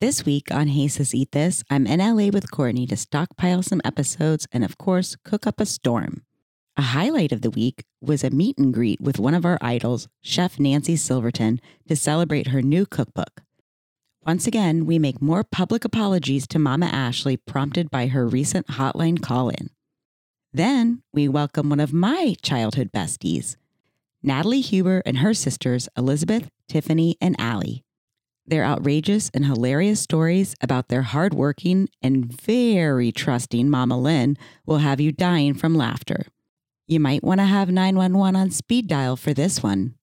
This week on Hey Sis Eat This, I'm in LA with Courtney to stockpile some episodes and, of course, cook up a storm. A highlight of the week was a meet and greet with one of our idols, Chef Nancy Silverton, to celebrate her new cookbook. Once again, we make more public apologies to Mama Ashley, prompted by her recent hotline call in. Then we welcome one of my childhood besties, Natalie Huber and her sisters, Elizabeth, Tiffany, and Ali. Their outrageous and hilarious stories about their hardworking and very trusting Mama Lynn will have you dying from laughter. You might want to have 911 on speed dial for this one.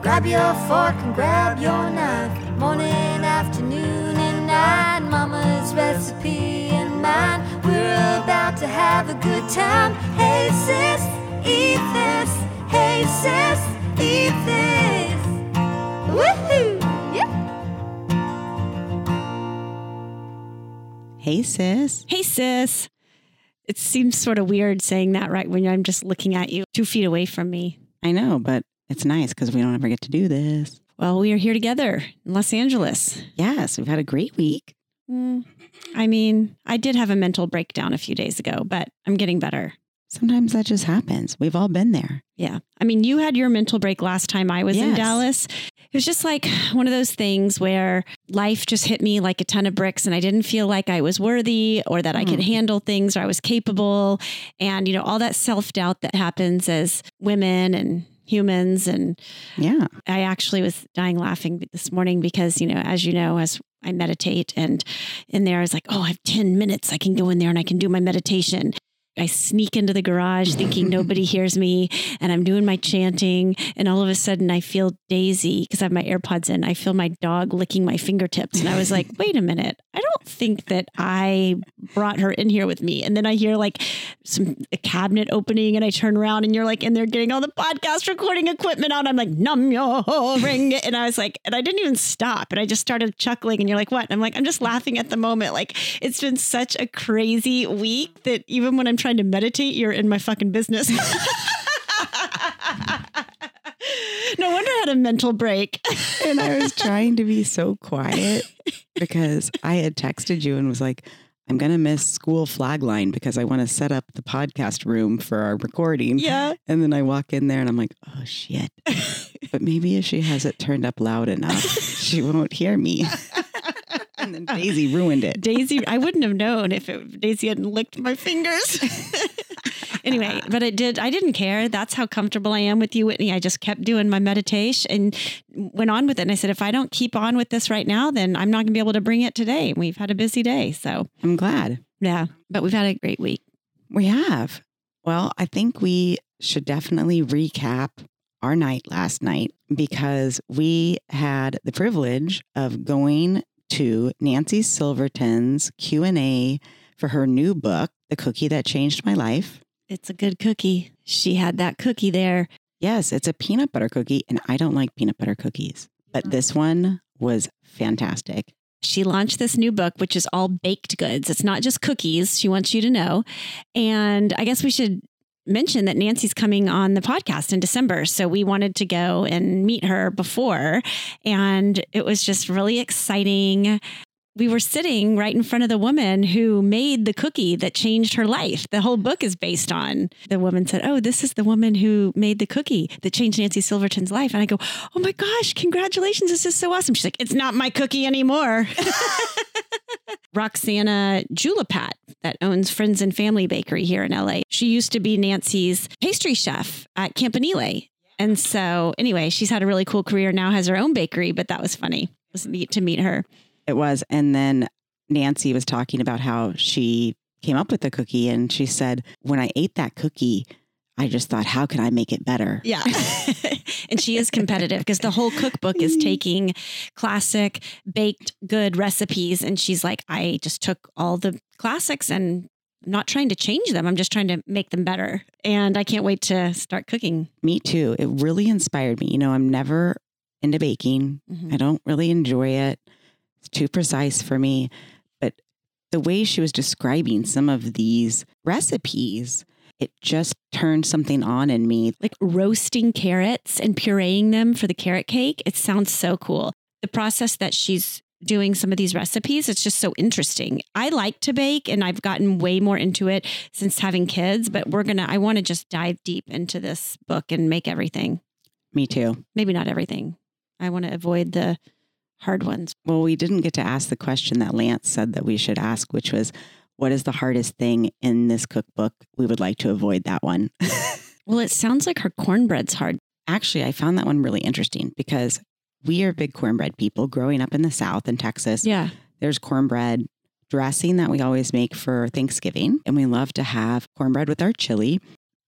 Grab your fork and grab your knife. Morning, afternoon, and night. Mama's recipe and mine. We're about to have a good time. Hey, sis, eat this. Hey, sis, eat this. Woohoo! Yeah. Hey, sis. Hey, sis. It seems sort of weird saying that right when I'm just looking at you two feet away from me. I know, but it's nice because we don't ever get to do this. Well, we are here together in Los Angeles. Yes, we've had a great week. Mm, I mean, I did have a mental breakdown a few days ago, but I'm getting better. Sometimes that just happens. We've all been there. Yeah. I mean, you had your mental break last time I was in Dallas. It was just like one of those things where life just hit me like a ton of bricks and I didn't feel like I was worthy or that I could Mm. handle things or I was capable. And, you know, all that self doubt that happens as women and humans. And Yeah. I actually was dying laughing this morning because, you know, as you know, as I meditate and in there I was like, oh, I have 10 minutes. I can go in there and I can do my meditation. I sneak into the garage thinking nobody hears me and I'm doing my chanting. And all of a sudden I feel Daisy because I have my AirPods in. I feel my dog licking my fingertips. And I was like, wait a minute. I don't think that I brought her in here with me. And then I hear like some a cabinet opening and I turn around and you're like in there getting all the podcast recording equipment out. I'm like, num yo ring. And I was like, and I didn't even stop. And I just started chuckling and you're like, what? And I'm like, I'm just laughing at the moment. Like it's been such a crazy week that even when I'm trying to meditate, you're in my fucking business. no wonder I had a mental break. and I was trying to be so quiet because I had texted you and was like, I'm going to miss school flag line because I want to set up the podcast room for our recording. yeah. And then I walk in there and I'm like, oh shit. but maybe if she has it turned up loud enough, she won't hear me. And then Daisy ruined it. Daisy, I wouldn't have known if it, Daisy hadn't licked my fingers. anyway, but it did. I didn't care. That's how comfortable I am with you, Whitney. I just kept doing my meditation and went on with it. And I said, if I don't keep on with this right now, then I'm not going to be able to bring it today. We've had a busy day, so I'm glad. yeah. But we've had a great week. We have. Well, I think we should definitely recap our night last night because we had the privilege of going to Nancy Silverton's Q&A for her new book, The Cookie That Changed My Life. It's a good cookie. She had that cookie there. Yes, it's a peanut butter cookie and I don't like peanut butter cookies, but this one was fantastic. she launched this new book, which is all baked goods. It's not just cookies. She wants you to know. And I guess we should mention that Nancy's coming on the podcast in December. So we wanted to go and meet her before. And it was just really exciting. We were sitting right in front of the woman who made the cookie that changed her life. The whole book is based on. The woman said, Oh, this is the woman who made the cookie that changed Nancy Silverton's life. And I go, Oh my gosh, congratulations. This is so awesome. She's like, It's not my cookie anymore. Roxana Jullapat that owns Friends and Family Bakery here in LA. She used to be Nancy's pastry chef at Campanile. And so anyway, she's had a really cool career now, has her own bakery, but that was funny. It was neat to meet her. It was. And then Nancy was talking about how she came up with the cookie and she said, when I ate that cookie, I just thought, how can I make it better? Yeah. and she is competitive because the whole cookbook is taking classic baked good recipes. And she's like, I just took all the classics and not trying to change them. I'm just trying to make them better. And I can't wait to start cooking. Me too. It really inspired me. You know, I'm never into baking. Mhm. I don't really enjoy it. It's too precise for me. But the way she was describing some of these recipes, it just turned something on in me. Like roasting carrots and pureeing them for the carrot cake. It sounds so cool. The process that she's doing some of these recipes, it's just so interesting. I like to bake and I've gotten way more into it since having kids, but we're going to, I want to just dive deep into this book and make everything. Me too. Maybe not everything. I want to avoid the hard ones. Well, we didn't get to ask the question that Lance said that we should ask, which was, what is the hardest thing in this cookbook? We would like to avoid that one. Well, it sounds like her cornbread's hard. Actually, I found that one really interesting because we are big cornbread people growing up in the South in Texas. Yeah. There's cornbread dressing that we always make for Thanksgiving, and we love to have cornbread with our chili.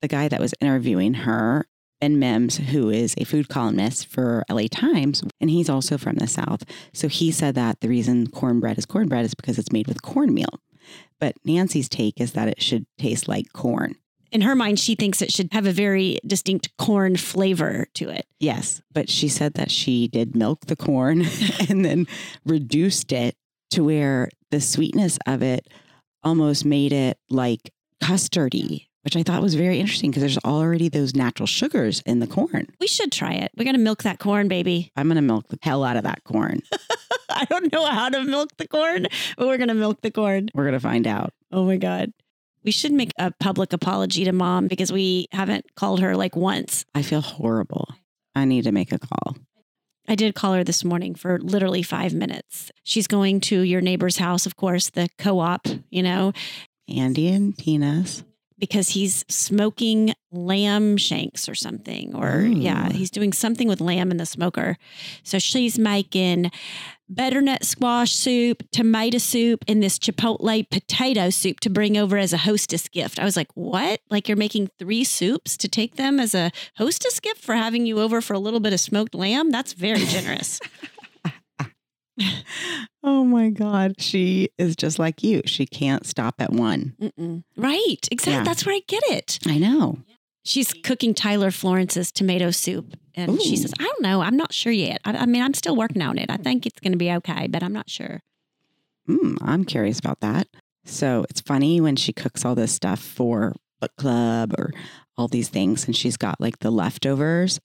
The guy that was interviewing her, Ben Mims, who is a food columnist for LA Times, and he's also from the South. So he said that the reason cornbread is cornbread is because it's made with cornmeal. But Nancy's take is that it should taste like corn. In her mind, she thinks it should have a very distinct corn flavor to it. Yes, but she said that she did milk the corn and then reduced it to where the sweetness of it almost made it like custardy, which I thought was very interesting because there's already those natural sugars in the corn. We should try it. We got to milk that corn, baby. I'm going to milk the hell out of that corn. I don't know how to milk the corn, but we're going to milk the corn. We're going to find out. Oh my God. We should make a public apology to mom because we haven't called her like once. I feel horrible. I need to make a call. I did call her this morning for literally five minutes. She's going to your neighbor's house, of course, the co op, you know, Andy and Tina's. Because he's smoking lamb shanks or something. Or, yeah, mm. he's doing something with lamb in the smoker. So she's making butternut squash soup, tomato soup, and this chipotle potato soup to bring over as a hostess gift. I was like, what? Like you're making three soups to take them as a hostess gift for having you over for a little bit of smoked lamb? That's very generous. Oh my God. She is just like you. She can't stop at one. Mm-mm. Right. Exactly. Yeah. That's where I get it. I know. She's cooking Tyler Florence's tomato soup. And she says, I don't know. I'm not sure yet. I, I mean, I'm still working on it. I think it's going to be okay, but I'm not sure. Hmm, I'm curious about that. So it's funny when she cooks all this stuff for book club or all these things, and she's got like the leftovers,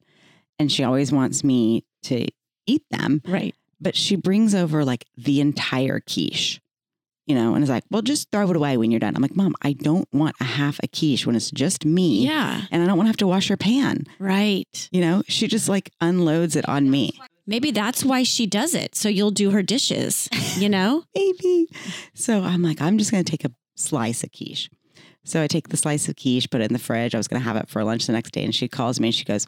and she always wants me to eat them, Right. But she brings over like the entire quiche, you know, and is like, well, just throw it away when you're done. I'm like, Mom, I don't want a half a quiche when it's just me. Yeah. And I don't want to have to wash her pan. Right. You know, she just like unloads it on me. Maybe that's why she does it. So you'll do her dishes, you know? Maybe. So I'm like, I'm just going to take a slice of quiche. So I take the slice of quiche, put it in the fridge. I was going to have it for lunch the next day. And she calls me and she goes,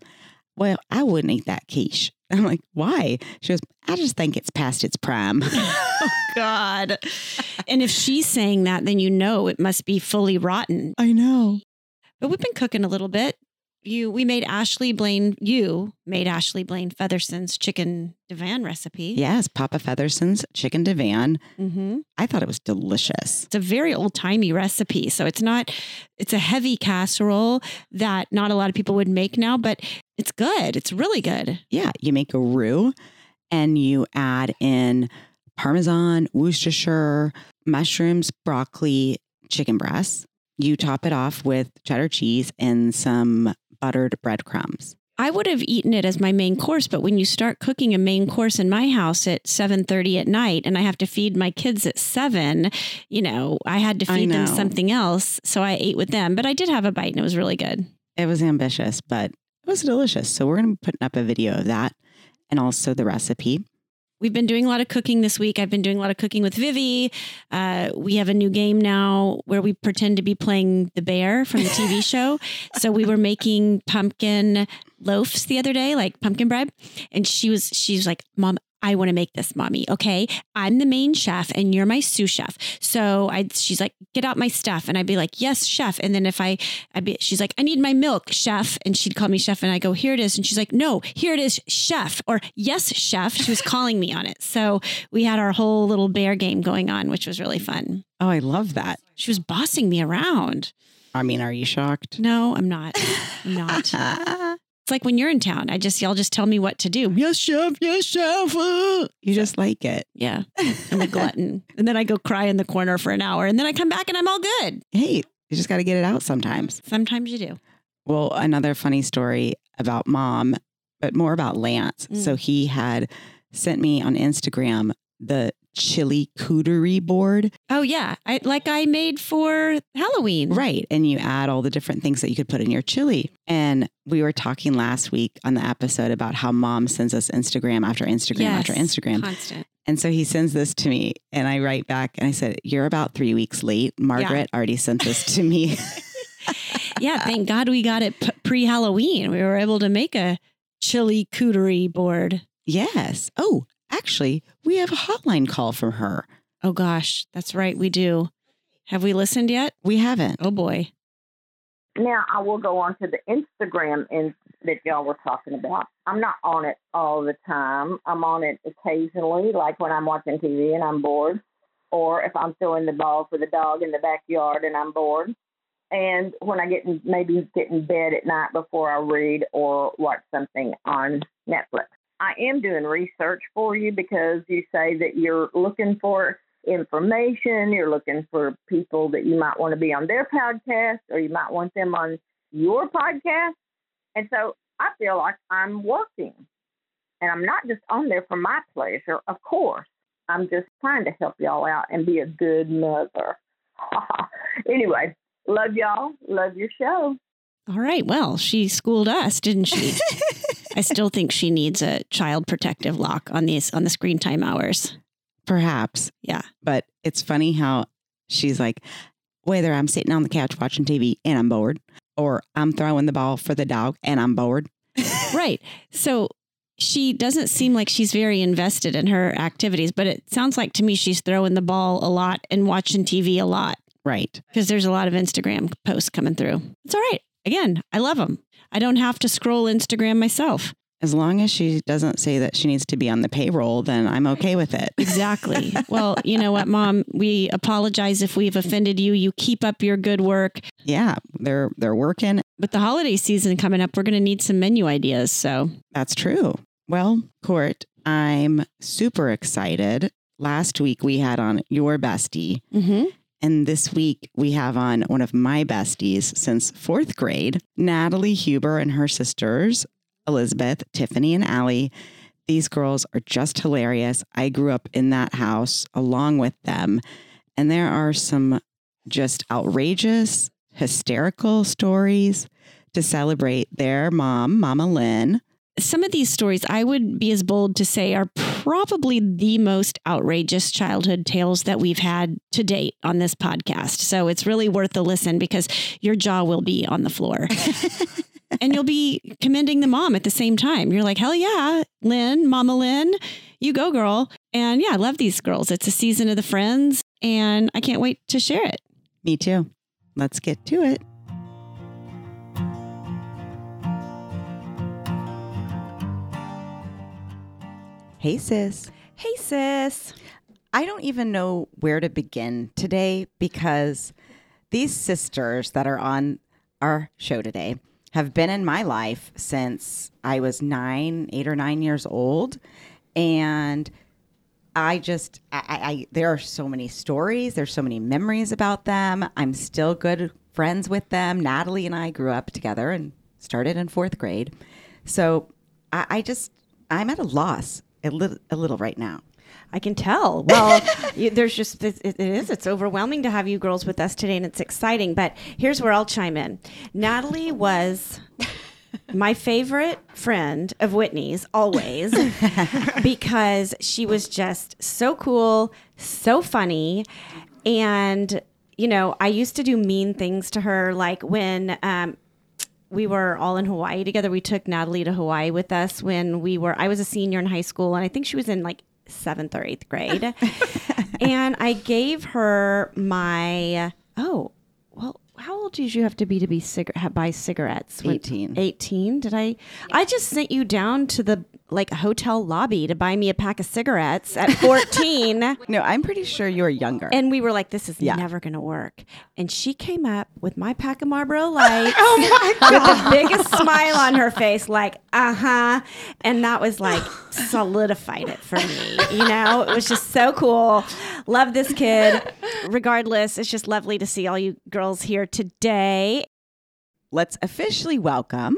Well, I wouldn't eat that quiche. I'm like, Why? She goes, I just think it's past its prime. Oh, God. and if she's saying that, then you know it must be fully rotten. I know. But we've been cooking a little bit. You, we made Ashley Blaine. You made Ashley Blaine Featherson's chicken divan recipe. Yes, Papa Featherson's chicken divan. Mm-hmm. I thought it was delicious. It's a very old timey recipe. So it's not, it's a heavy casserole that not a lot of people would make now, but it's good. It's really good. Yeah, you make a roux and you add in Parmesan, Worcestershire, mushrooms, broccoli, chicken breasts. You top it off with cheddar cheese and some buttered breadcrumbs. I would have eaten it as my main course, but when you start cooking a main course in my house at 7:30 at night and I have to feed my kids at 7, you know, I had to feed them something else, so I ate with them, but I did have a bite and it was really good. It was ambitious, but it was delicious. So we're going to be putting up a video of that and also the recipe. We've been doing a lot of cooking this week. I've been doing a lot of cooking with Vivi. Uh, we have a new game now where we pretend to be playing the bear from the TV show. So we were making pumpkin loaves the other day, like pumpkin bread, and she was she was like, "Mom, I want to make this, mommy. Okay, I'm the main chef and you're my sous chef." So I, she's like, "Get out my stuff," and I'd be like, "Yes, chef." And then if I, I'd be, she's like, "I need my milk, chef," and she'd call me chef, and I go, "Here it is," and she's like, "No, here it is, chef," or "Yes, chef." She was calling me on it. So we had our whole little bear game going on, which was really fun. Oh, I love that. She was bossing me around. I mean, are you shocked? No, I'm not. I'm not. It's like when you're in town. I just y'all just tell me what to do. Yes, chef. Yes, chef. Uh. You just like it. Yeah, I'm a glutton. And then I go cry in the corner for an hour, and then I come back and I'm all good. Hey, You just got to get it out sometimes. Sometimes you do. Well, another funny story about mom, but more about Lance. Mm. So he had sent me on Instagram the chili cootery board. Oh yeah, I, like I made for Halloween. Right. And you add all the different things that you could put in your chili. And we were talking last week on the episode about how mom sends us Instagram after Instagram after Instagram. Constant. And so he sends this to me and I write back and I said, You're about three weeks late. Margaret already sent this to me. Yeah, thank God we got it p- pre Halloween. We were able to make a chili cootery board. yes. Oh, actually, we have a hotline call from her. Oh gosh, that's right, we do. Have we listened yet? We haven't. Oh boy. Now I will go on to the Instagram in, that y'all were talking about. I'm not on it all the time. I'm on it occasionally, like when I'm watching TV and I'm bored, or if I'm throwing the ball for the dog in the backyard and I'm bored, and when I get in, maybe get in bed at night before I read or watch something on Netflix. I am doing research for you because you say that you're looking for information, you're looking for people that you might want to be on their podcast or you might want them on your podcast. And so I feel like I'm working. And I'm not just on there for my pleasure, of course. I'm just trying to help y'all out and be a good mother. anyway, love y'all. Love your show. All right. Well, she schooled us, didn't she? I still think she needs a child protective lock on these on the screen time hours. Perhaps. Yeah. But it's funny how she's like, whether I'm sitting on the couch watching TV and I'm bored, or I'm throwing the ball for the dog and I'm bored. Right. So she doesn't seem like she's very invested in her activities, but it sounds like to me she's throwing the ball a lot and watching TV a lot Right. because there's a lot of Instagram posts coming through. It's all right. Again, I love them. I don't have to scroll Instagram myself. As long as she doesn't say that she needs to be on the payroll, then I'm okay with it. Exactly. well, you know what, Mom? We apologize if we've offended you. You keep up your good work. Yeah, they're they're working. With the holiday season coming up, we're going to need some menu ideas. So, That's true. Well, Court, I'm super excited. Last week we had on your bestie, mm-hmm. And this week we have on one of my besties since fourth grade, Natalie Huber and her sisters, Elizabeth, Tiffany, and Ali. These girls are just hilarious. I grew up in that house along with them, and there are some just outrageous, hysterical stories to celebrate their mom, Mama Lynn. Some of these stories I would be as bold to say are probably the most outrageous childhood tales that we've had to date on this podcast. So it's really worth a listen because your jaw will be on the floor. and you'll be commending the mom at the same time. You're like, hell yeah, Lynn, Mama Lynn, you go, girl. And yeah, I love these girls. It's a season of the friends, and I can't wait to share it. Me too. Let's get to it. Hey, sis. Hey, sis. I don't even know where to begin today because these sisters that are on our show today have been in my life since I was nine, eight or nine years old. And I just, I, I, I there are so many stories, there's so many memories about them. I'm still good friends with them. Natalie and I grew up together and started in fourth grade. So I, I just, I'm at a loss a little, a little right now. I can tell. Well, you, there's just it, it is. It's overwhelming to have you girls with us today, and it's exciting. But here's where I'll chime in. Natalie was my favorite friend of Whitney's always because she was just so cool, so funny, and you know, I used to do mean things to her, like when. Um, we were all in Hawaii together. We took Natalie to Hawaii with us when we were, I was a senior in high school, and I think she was in like seventh or eighth grade. and I gave her my, oh, well, how old did you have to be to be cigar- buy cigarettes? When- 18. 18. Did I? I just sent you down to the like a hotel lobby to buy me a pack of cigarettes at 14. No, I'm pretty sure you're younger. And we were like, this is Yeah. never going to work. And she came up with my pack of Marlboro Lights oh my God. with the biggest smile on her face, like, uh huh. And that was like solidified it for me. You know, it was just so cool. Love this kid. Regardless, it's just lovely to see all you girls here today. Let's officially welcome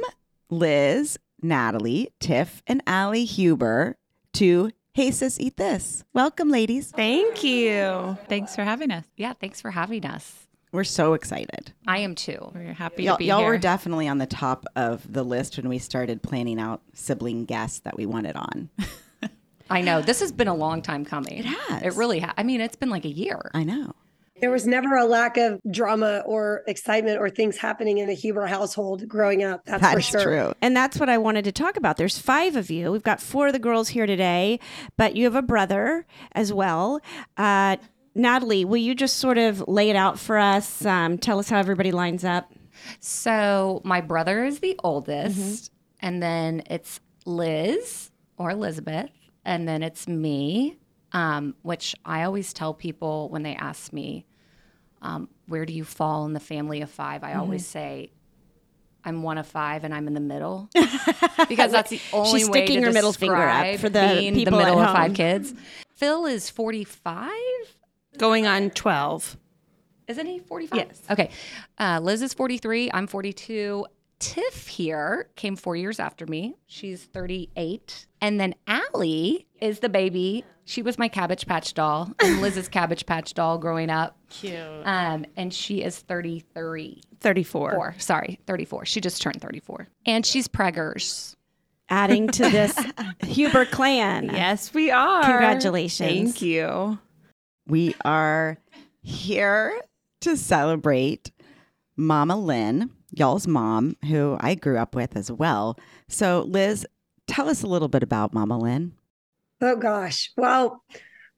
Liz, Natalie, Tiff, and Ali Huber to Hey Sis Eat This. Welcome, ladies. Thank you. Thanks for having us. Yeah, thanks for having us. We're so excited. I am too. We're happy Y'all, to be y'all here. were definitely on the top of the list when we started planning out sibling guests that we wanted on. I know this has been a long time coming. It has. It really has. I mean, it's been like a year. I know. There was never a lack of drama or excitement or things happening in a Huber household growing up. That's for sure. true. And that's what I wanted to talk about. There's five of you. We've got four of the girls here today, but you have a brother as well. Uh, Natalie, will you just sort of lay it out for us? Um, tell us how everybody lines up. So my brother is the oldest, and then it's Liz or Elizabeth, and then it's me. Um, which I always tell people when they ask me, um, "Where do you fall in the family of five? I always say. I'm one of five, and I'm in the middle because that's the only She's way sticking to her middle finger up describe for the being people the middle at of five kids. Phil is 45. going on 12. Isn't he 45? Yes. Okay. Uh, Liz is 43. I'm 42. Tiff here came four years after me. She's 38. And then Ali is the baby. She was my Cabbage Patch doll and Liz's Cabbage Patch doll growing up. Cute. Um, and she is 33. 34. Four. Sorry, 34. She just turned 34. And she's preggers. Adding to this Huber clan. Yes, we are. Congratulations. Thank you. We are here to celebrate Mama Lynn, y'all's mom, who I grew up with as well. So, Liz, tell us a little bit about Mama Lynn. Oh gosh. Well,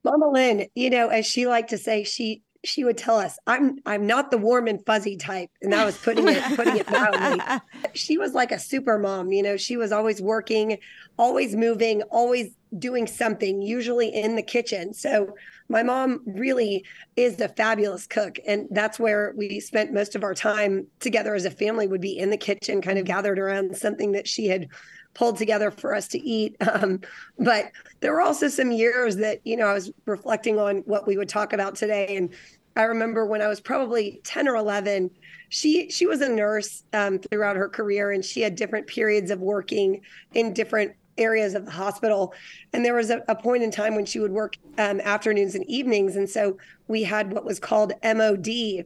Mama Lynn, you know, as she liked to say, she she would tell us, "I'm I'm not the warm and fuzzy type," and that was putting it putting it mildly. She was like a super mom. You know, she was always working, always moving, always doing something, usually in the kitchen. So my mom really is a fabulous cook, and that's where we spent most of our time together as a family. Would be in the kitchen, kind of mm-hmm. gathered around something that she had pulled together for us to eat. Um, but there were also some years that, you know, I was reflecting on what we would talk about today. And I remember when I was probably 10 or 11, she she was a nurse um, throughout her career and she had different periods of working in different areas of the hospital. And there was a, a point in time when she would work um, afternoons and evenings. And so we had what was called MOD.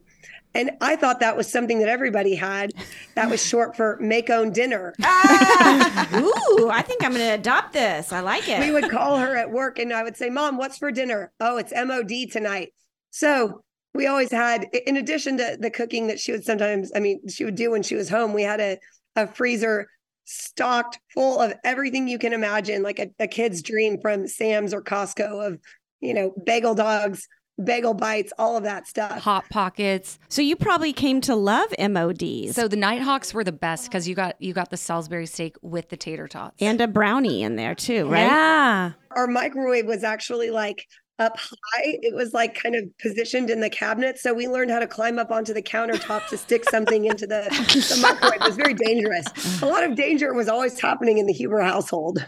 And I thought that was something that everybody had. That was short for make own dinner. Ah! Ooh, I think I'm going to adopt this. I like it. we would call her at work and I would say, Mom, what's for dinner? Oh, it's MOD tonight. So we always had, in addition to the cooking that she would sometimes, I mean, she would do when she was home, we had a, a freezer stocked full of everything you can imagine, like a, a kid's dream from Sam's or Costco of, you know, bagel dogs, bagel bites, all of that stuff. Hot Pockets. so you probably came to love MODs So the Nighthawks were the best because you got you got the Salisbury steak with the tater tots. and a brownie in there too, right? Yeah. Our microwave was actually like up high. It was like kind of positioned in the cabinet. So we learned how to climb up onto the countertop to stick something into the, the microwave. It was very dangerous. A lot of danger was always happening in the Huber household.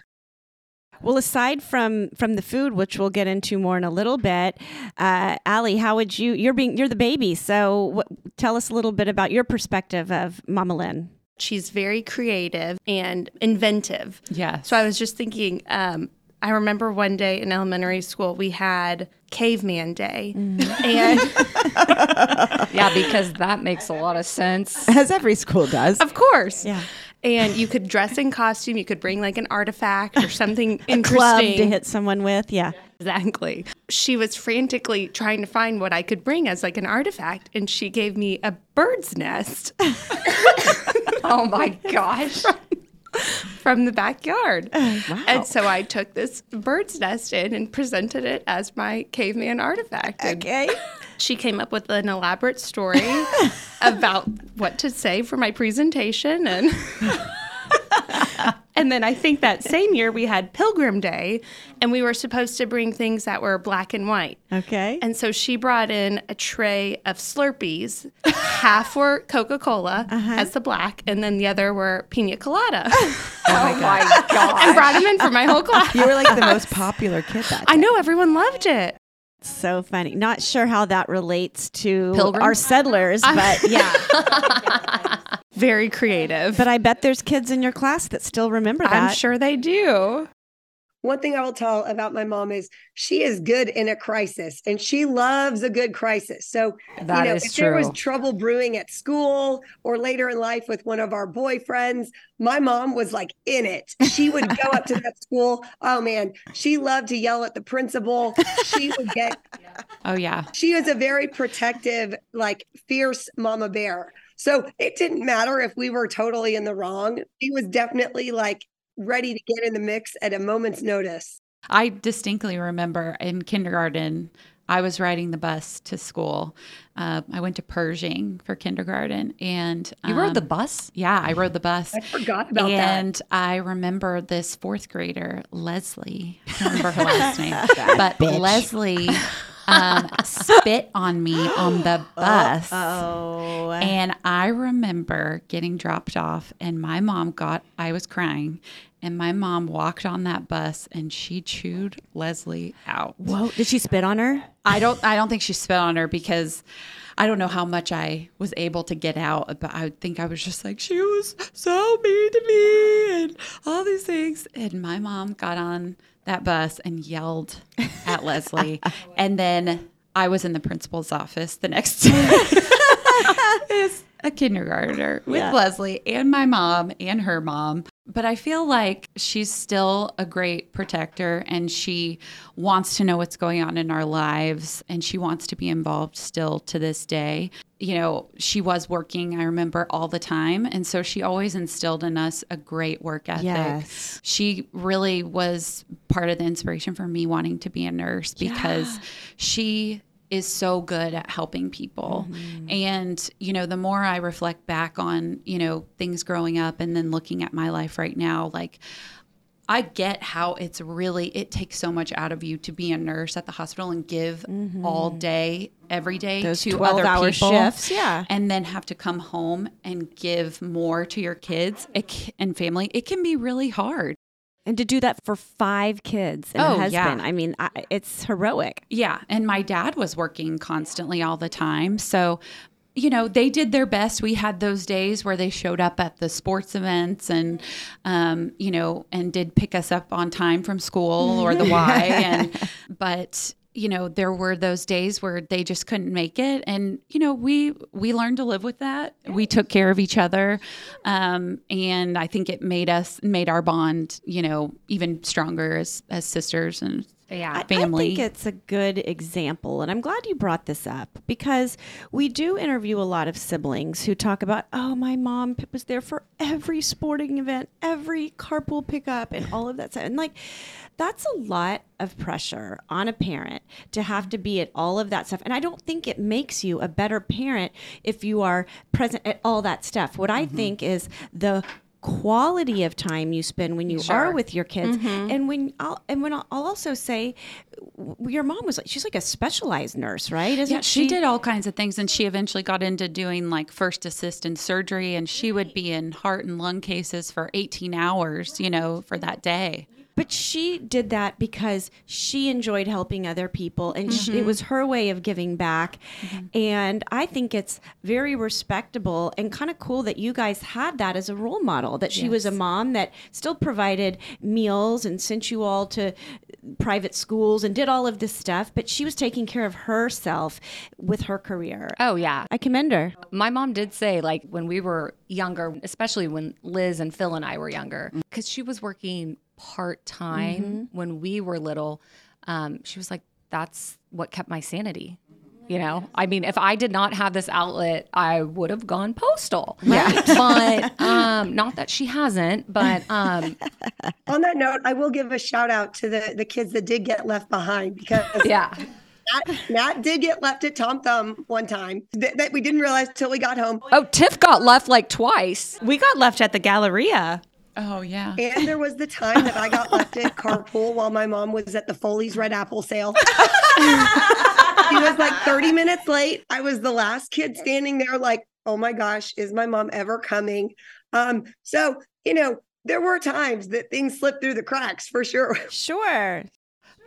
Well, aside from from the food, which we'll get into more in a little bit, uh, Ali, how would you? You're being you're the baby, so what, tell us a little bit about your perspective of Mama Lynn. She's very creative and inventive. Yeah. So I was just thinking, um, I remember one day in elementary school, we had caveman day. And Yeah, because that makes a lot of sense. As every school does. of course. Yeah. And you could dress in costume, you could bring like an artifact or something Club interesting. to hit someone with, yeah. Exactly. She was frantically trying to find what I could bring as like an artifact, and she gave me a bird's nest Oh my gosh. from the backyard. Oh, wow. And so I took this bird's nest in and presented it as my caveman artifact. Okay. she came up with an elaborate story about what to say for my presentation and And then I think that same year we had Pilgrim Day, and we were supposed to bring things that were black and white. Okay. And so she brought in a tray of Slurpees. Half were Coca Cola uh-huh. as the black, and then the other were pina colada. Oh my oh god. and brought them in for my whole class. You were like the most popular kid that I know everyone loved it. So funny. Not sure how that relates to Pilgrims? our settlers, but yeah. Very creative. but I bet there's kids in your class that still remember that. I'm sure they do. One thing I will tell about my mom is she is good in a crisis and she loves a good crisis. So, That you know, is if there was trouble brewing at school or later in life with one of our boyfriends, my mom was like in it. She would go up to that school. Oh man, she loved to yell at the principal. She would get Oh yeah. she was a very protective, like fierce mama bear. So it didn't matter if we were totally in the wrong. She was definitely like ready to get in the mix at a moment's notice. I distinctly remember in kindergarten, I was riding the bus to school. Uh, I went to Pershing for kindergarten, and You rode the um, bus? Yeah, I rode the bus. I forgot about that. and I remember this fourth grader, Leslie. I don't remember her last name, but Leslie um, spit on me on the bus. Oh. And I remember getting dropped off, and my mom got, I was crying, and my mom walked on that bus and she chewed Leslie out. Whoa. Did she spit on her? I don't, I don't think she spit on her because I don't know how much I was able to get out, but I think I was just like, she was so mean to me and all these things. And my mom got on that bus and yelled at Leslie. And then I was in the principal's office the next day. A kindergartner with Yeah. Leslie and my mom and her mom. But I feel like she's still a great protector and she wants to know what's going on in our lives and she wants to be involved still to this day. You know, she was working, I remember, all the time. And so she always instilled in us a great work ethic. Yes. She really was part of the inspiration for me wanting to be a nurse because she is so good at helping people. Mm-hmm. And, you know, the more I reflect back on, you know, things growing up and then looking at my life right now, like, I get how it's really, it takes so much out of you to be a nurse at the hospital and give mm-hmm. all day, every day Those to 12 other hour people. shifts, yeah. And then have to come home and give more to your kids and family. It can be really hard. And to do that for five kids and Oh, a yeah. husband. I mean, I, it's heroic. Yeah. And my dad was working constantly all the time. So, you know, they did their best. We had those days where they showed up at the sports events and, um, you know, and did pick us up on time from school or the Y. And, but, you know, there were those days where they just couldn't make it. And, you know, we, we learned to live with that. We took care of each other. Um, and I think it made us, made our bond, you know, even stronger as, as sisters and Yeah. family. I think it's a good example. And I'm glad you brought this up because we do interview a lot of siblings who talk about, oh, my mom was there for every sporting event, every carpool pickup, and all of that stuff. And like, that's a lot of pressure on a parent to have to be at all of that stuff. And I don't think it makes you a better parent if you are present at all that stuff. What I mm-hmm. think is the quality of time you spend when you are with your kids. Mm-hmm. And when I'll and when I'll, I'll also say w- your mom was like she's like a specialized nurse right? Isn't Yeah, she? did all kinds of things, and she eventually got into doing like first assist in surgery, and she would be in heart and lung cases for 18 hours, you know, for that day. But she did that because she enjoyed helping other people and sh it mm-hmm. was her way of giving back. Mm-hmm. And i think it's very respectable and kind of cool that you guys had that as a role model that she was a mom that still provided meals and sent you all to uh, private schools and did all of this stuff but she was taking care of herself with her career. Oh, yeah. i commend her. My mom did say, like, when we were younger, especially when Liz and Phil and I were younger, mm. because she was working part time when we were little, um, she was like, that's what kept my sanity. You know, I mean, if I did not have this outlet, I would have gone postal. Yeah. But um, not that she hasn't, but um, On that note, I will give a shout out to the, the kids that did get left behind because yeah. Matt, Matt did get left at Tom Thumb one time that, that we didn't realize till we got home. Oh, Tiff got left like twice. We got left at the Galleria. Oh yeah. And there was the time that I got left at carpool while my mom was at the Foley's Red Apple sale. she was like 30 minutes late. I was the last kid standing there, like, oh my gosh, is my mom ever coming? Um, so, you know, there were times that things slipped through the cracks for sure. Sure.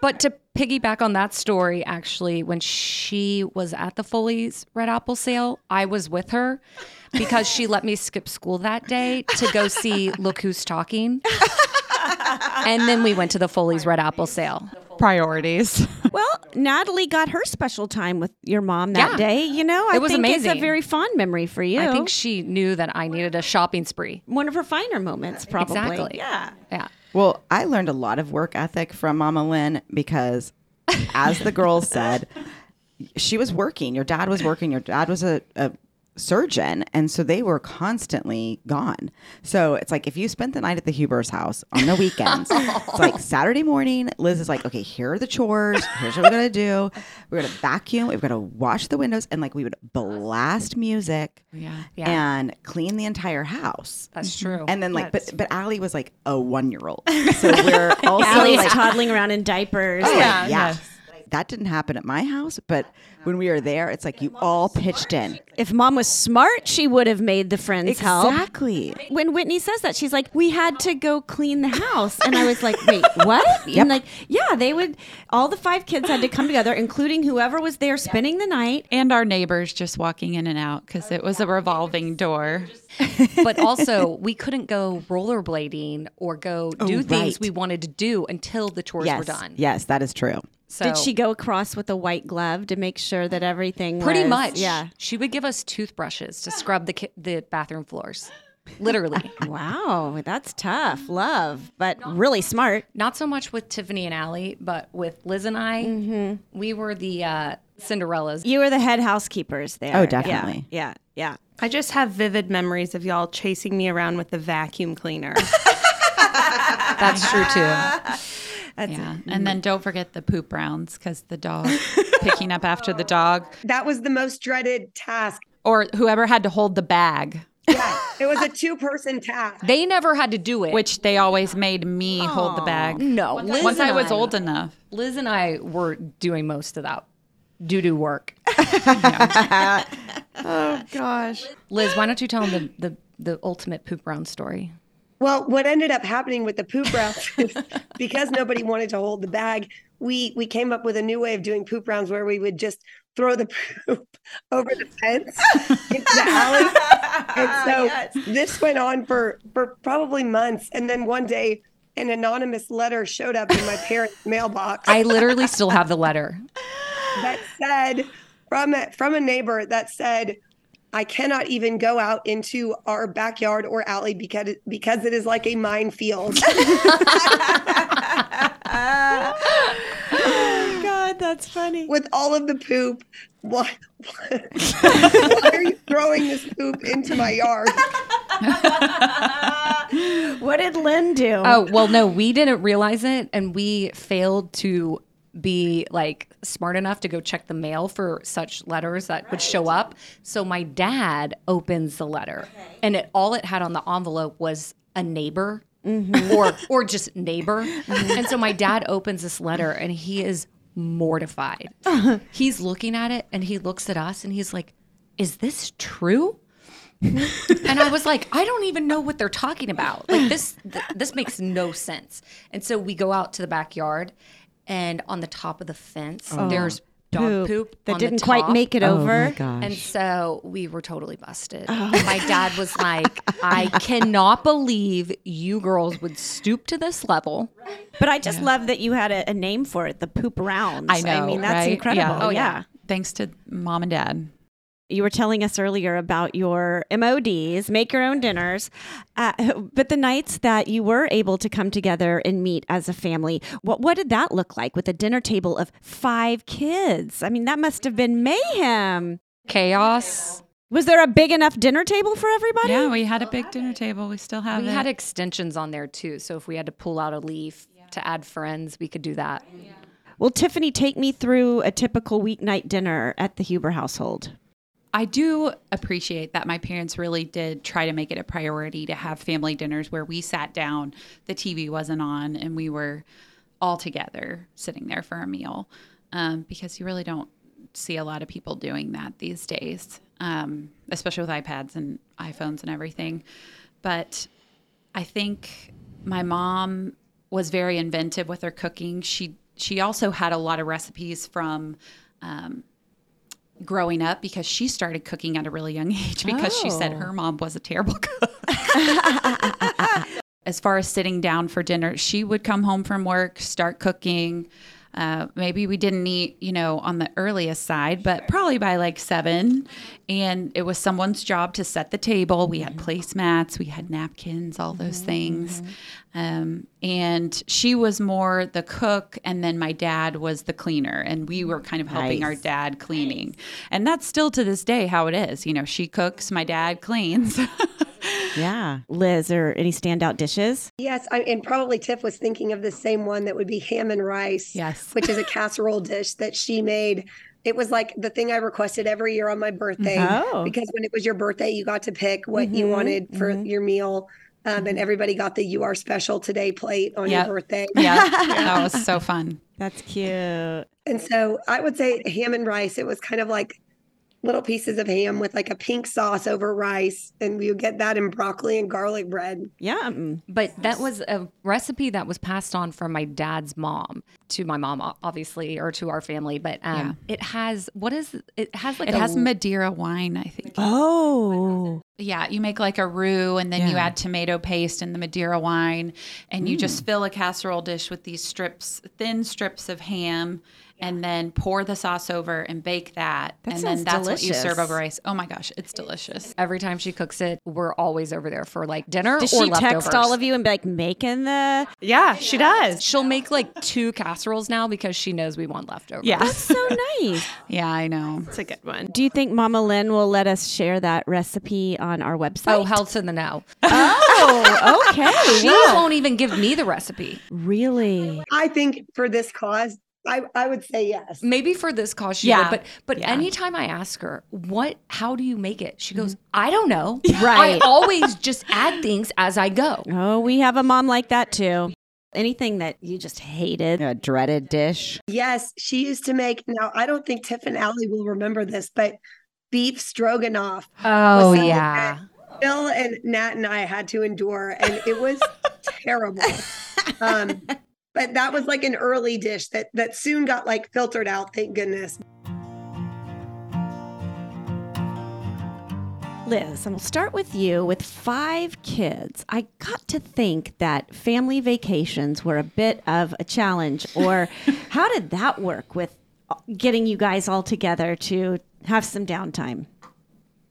But to piggyback on that story, actually, when she was at the Foley's Red Apple sale, I was with her because she let me skip school that day to go see Look Who's Talking. and then we went to the Foley's Red Apple sale. Priorities. Well, Natalie got her special time with your mom that Yeah. day. You know, I It was think it's a very fond memory for you. I think she knew that I needed a shopping spree. one of her finer moments, probably. Exactly. Yeah. Yeah. Well, I learned a lot of work ethic from Mama Lynn because, as the girls said, she was working. Your dad was working. Your dad was a, a surgeon. And so they were constantly gone. So it's like if you spent the night at the Huber's house on the weekends, it's like Saturday morning, Liz is like, okay, here are the chores. Here's what we're going to do. We're going to vacuum. We're going to wash the windows. And like we would blast music Yeah. Yeah. and clean the entire house. That's true. And then like, but but Ali was like a one year old, so we're also Ali's like, toddling around in diapers. oh, Yeah, yeah. That didn't happen at my house, but when we were there, it's like you all pitched in. If mom was smart, she would have made the friends help. Exactly. When Whitney says that, she's like, "We had to go clean the house," and I was like, "Wait, what?" And like, yeah, they would. All the five kids had to come together, including whoever was there spending the night. And our neighbors just walking in and out because it was a revolving door. but also, we couldn't go rollerblading or go oh, do Oh, things right. we wanted to do until the chores Yes. were done. Yes, that is true. So Did she go across with a white glove to make sure that everything Pretty was- much. Yeah. She would give us toothbrushes to scrub the ki- the bathroom floors. Literally. Wow, that's tough. Love, but really smart. Not so much with Tiffany and Ali, but with Liz and I, we were the uh, Cinderellas. You were the head housekeepers there. Oh, Yeah, definitely. Yeah, yeah. I just have vivid memories of y'all chasing me around with the vacuum cleaner. That's true too. yeah. And then don't forget the poop rounds because the dog picking up after the dog That was the most dreaded task. or whoever had to hold the bag, Yeah, it was a two person task. They never had to do it. which they always made me hold the bag. Oh, no, Liz Once I was old enough. Liz and I were doing most of that doo doo work. Oh gosh. Liz, why don't you tell them the, the, the ultimate poop round story? Well, what ended up happening with the poop rounds is because nobody wanted to hold the bag, we we came up with a new way of doing poop rounds where we would just throw the poop over the fence into the alley. And so this went on for for probably months. And then one day an anonymous letter showed up in my parents' mailbox I literally still have the letter. that said from a, from a neighbor that said I cannot even go out into our backyard or alley because it, because it is like a minefield. God, that's funny. with all of the poop. Why, why are you throwing this poop into my yard? What did Lynn do? Oh, well, no, we didn't realize it. And we failed to be like smart enough to go check the mail for such letters that would show up. So my dad opens the letter and it, all it had on the envelope was a neighbor mm-hmm. or, or just neighbor. Mm-hmm. And so my dad opens this letter and he is mortified. He's looking at it and he looks at us and he's like, is this true? and I was like, I don't even know what they're talking about. Like this, th- this makes no sense. And so we go out to the backyard, and on the top of the fence, oh. there's dog poop, that on didn't quite top. make it Oh over. my gosh. And so we were totally busted. Oh. And my dad was like, I cannot believe you girls would stoop to this level. But I just love that you had a, a name for it, the poop rounds. I know. I mean, that's right? incredible. Oh, yeah. Oh, yeah. Thanks to mom and dad. You were telling us earlier about your MODs, make your own dinners. Uh, but the nights that you were able to come together and meet as a family, what, what did that look like with a dinner table of five kids? I mean, that must have been mayhem. Chaos. Was there a big enough dinner table for everybody? Yeah, we had a big dinner table. We still have We it. had extensions on there too. So if we had to pull out a leaf to add friends, we could do that. Well, Tiffany, take me through a typical weeknight dinner at the Huber household. I do appreciate that my parents really did try to make it a priority to have family dinners where we sat down, the TV wasn't on, and we were all together sitting there for a meal. Um, because you really don't see a lot of people doing that these days, um, especially with iPads and iPhones and everything. But I think my mom was very inventive with her cooking. She she also had a lot of recipes from um, growing up because she started cooking at a really young age because she said Oh. her mom was a terrible cook. as far as sitting down for dinner, she would come home from work, start cooking. Uh, maybe we didn't eat, you know, on the earliest side, but probably by like seven. And it was someone's job to set the table. We had placemats, we had napkins, all those things. Um, and she was more the cook, and then my dad was the cleaner, and we were kind of helping our dad cleaning. And that's still to this day how it is. You know, she cooks, my dad cleans. Yeah. Liz, or any standout dishes? Yes, I, and probably Tiff was thinking of the same one that would be ham and rice. Yes. which is a casserole dish that she made. It was like the thing I requested every year on my birthday Oh. because when it was your birthday, you got to pick what you Mhm, wanted for mhm. your meal. Um, and everybody got the "You Are Special Today" plate on Yep. your birthday. yeah, that was so fun. That's cute. And so I would say ham and rice. It was kind of like little pieces of ham with like a pink sauce over rice, and we would get that in broccoli and garlic bread. Yeah, But that was a recipe that was passed on from my dad's mom to my mom, obviously, or to our family. But um, it has what is it has like It a has Madeira wine, I think. Oh. Yeah, you make like a roux and then you add tomato paste and the Madeira wine and you Mm. just fill a casserole dish with these strips, thin strips of ham and then pour the sauce over and bake that. That and then that's what you serve over rice. Oh my gosh, it's delicious. every time she cooks it, we're always over there for like dinner Does or she leftovers. text all of you and be like, making the. Yeah, she does. She'll make like two casseroles now because she knows we want leftovers. Yeah. That's so nice. Yeah, I know. It's a good one. Do you think Mama Lynn will let us share that recipe on our website? Oh, hell in the no. Oh, okay. She Wow. won't even give me the recipe. Really? I think for this cause, I, I would say yes. Maybe for this cause she Yeah. would, but but Yeah. anytime I ask her, what how do you make it? She goes, I don't know. Right. I always just add things as I go. Oh, we have a mom like that too. Anything that you just hated? A dreaded dish. Yes, she used to make. Now, I don't think Tiff and Ali will remember this, but beef stroganoff. Oh Was yeah. Bill and Nat and I had to endure, and it was terrible. Um, but that was like an early dish that that soon got like filtered out. Thank goodness. Liz, and we'll start with you. With five kids, I got to think that family vacations were a bit of a challenge. Or how did that work with uh, getting you guys all together to have some downtime?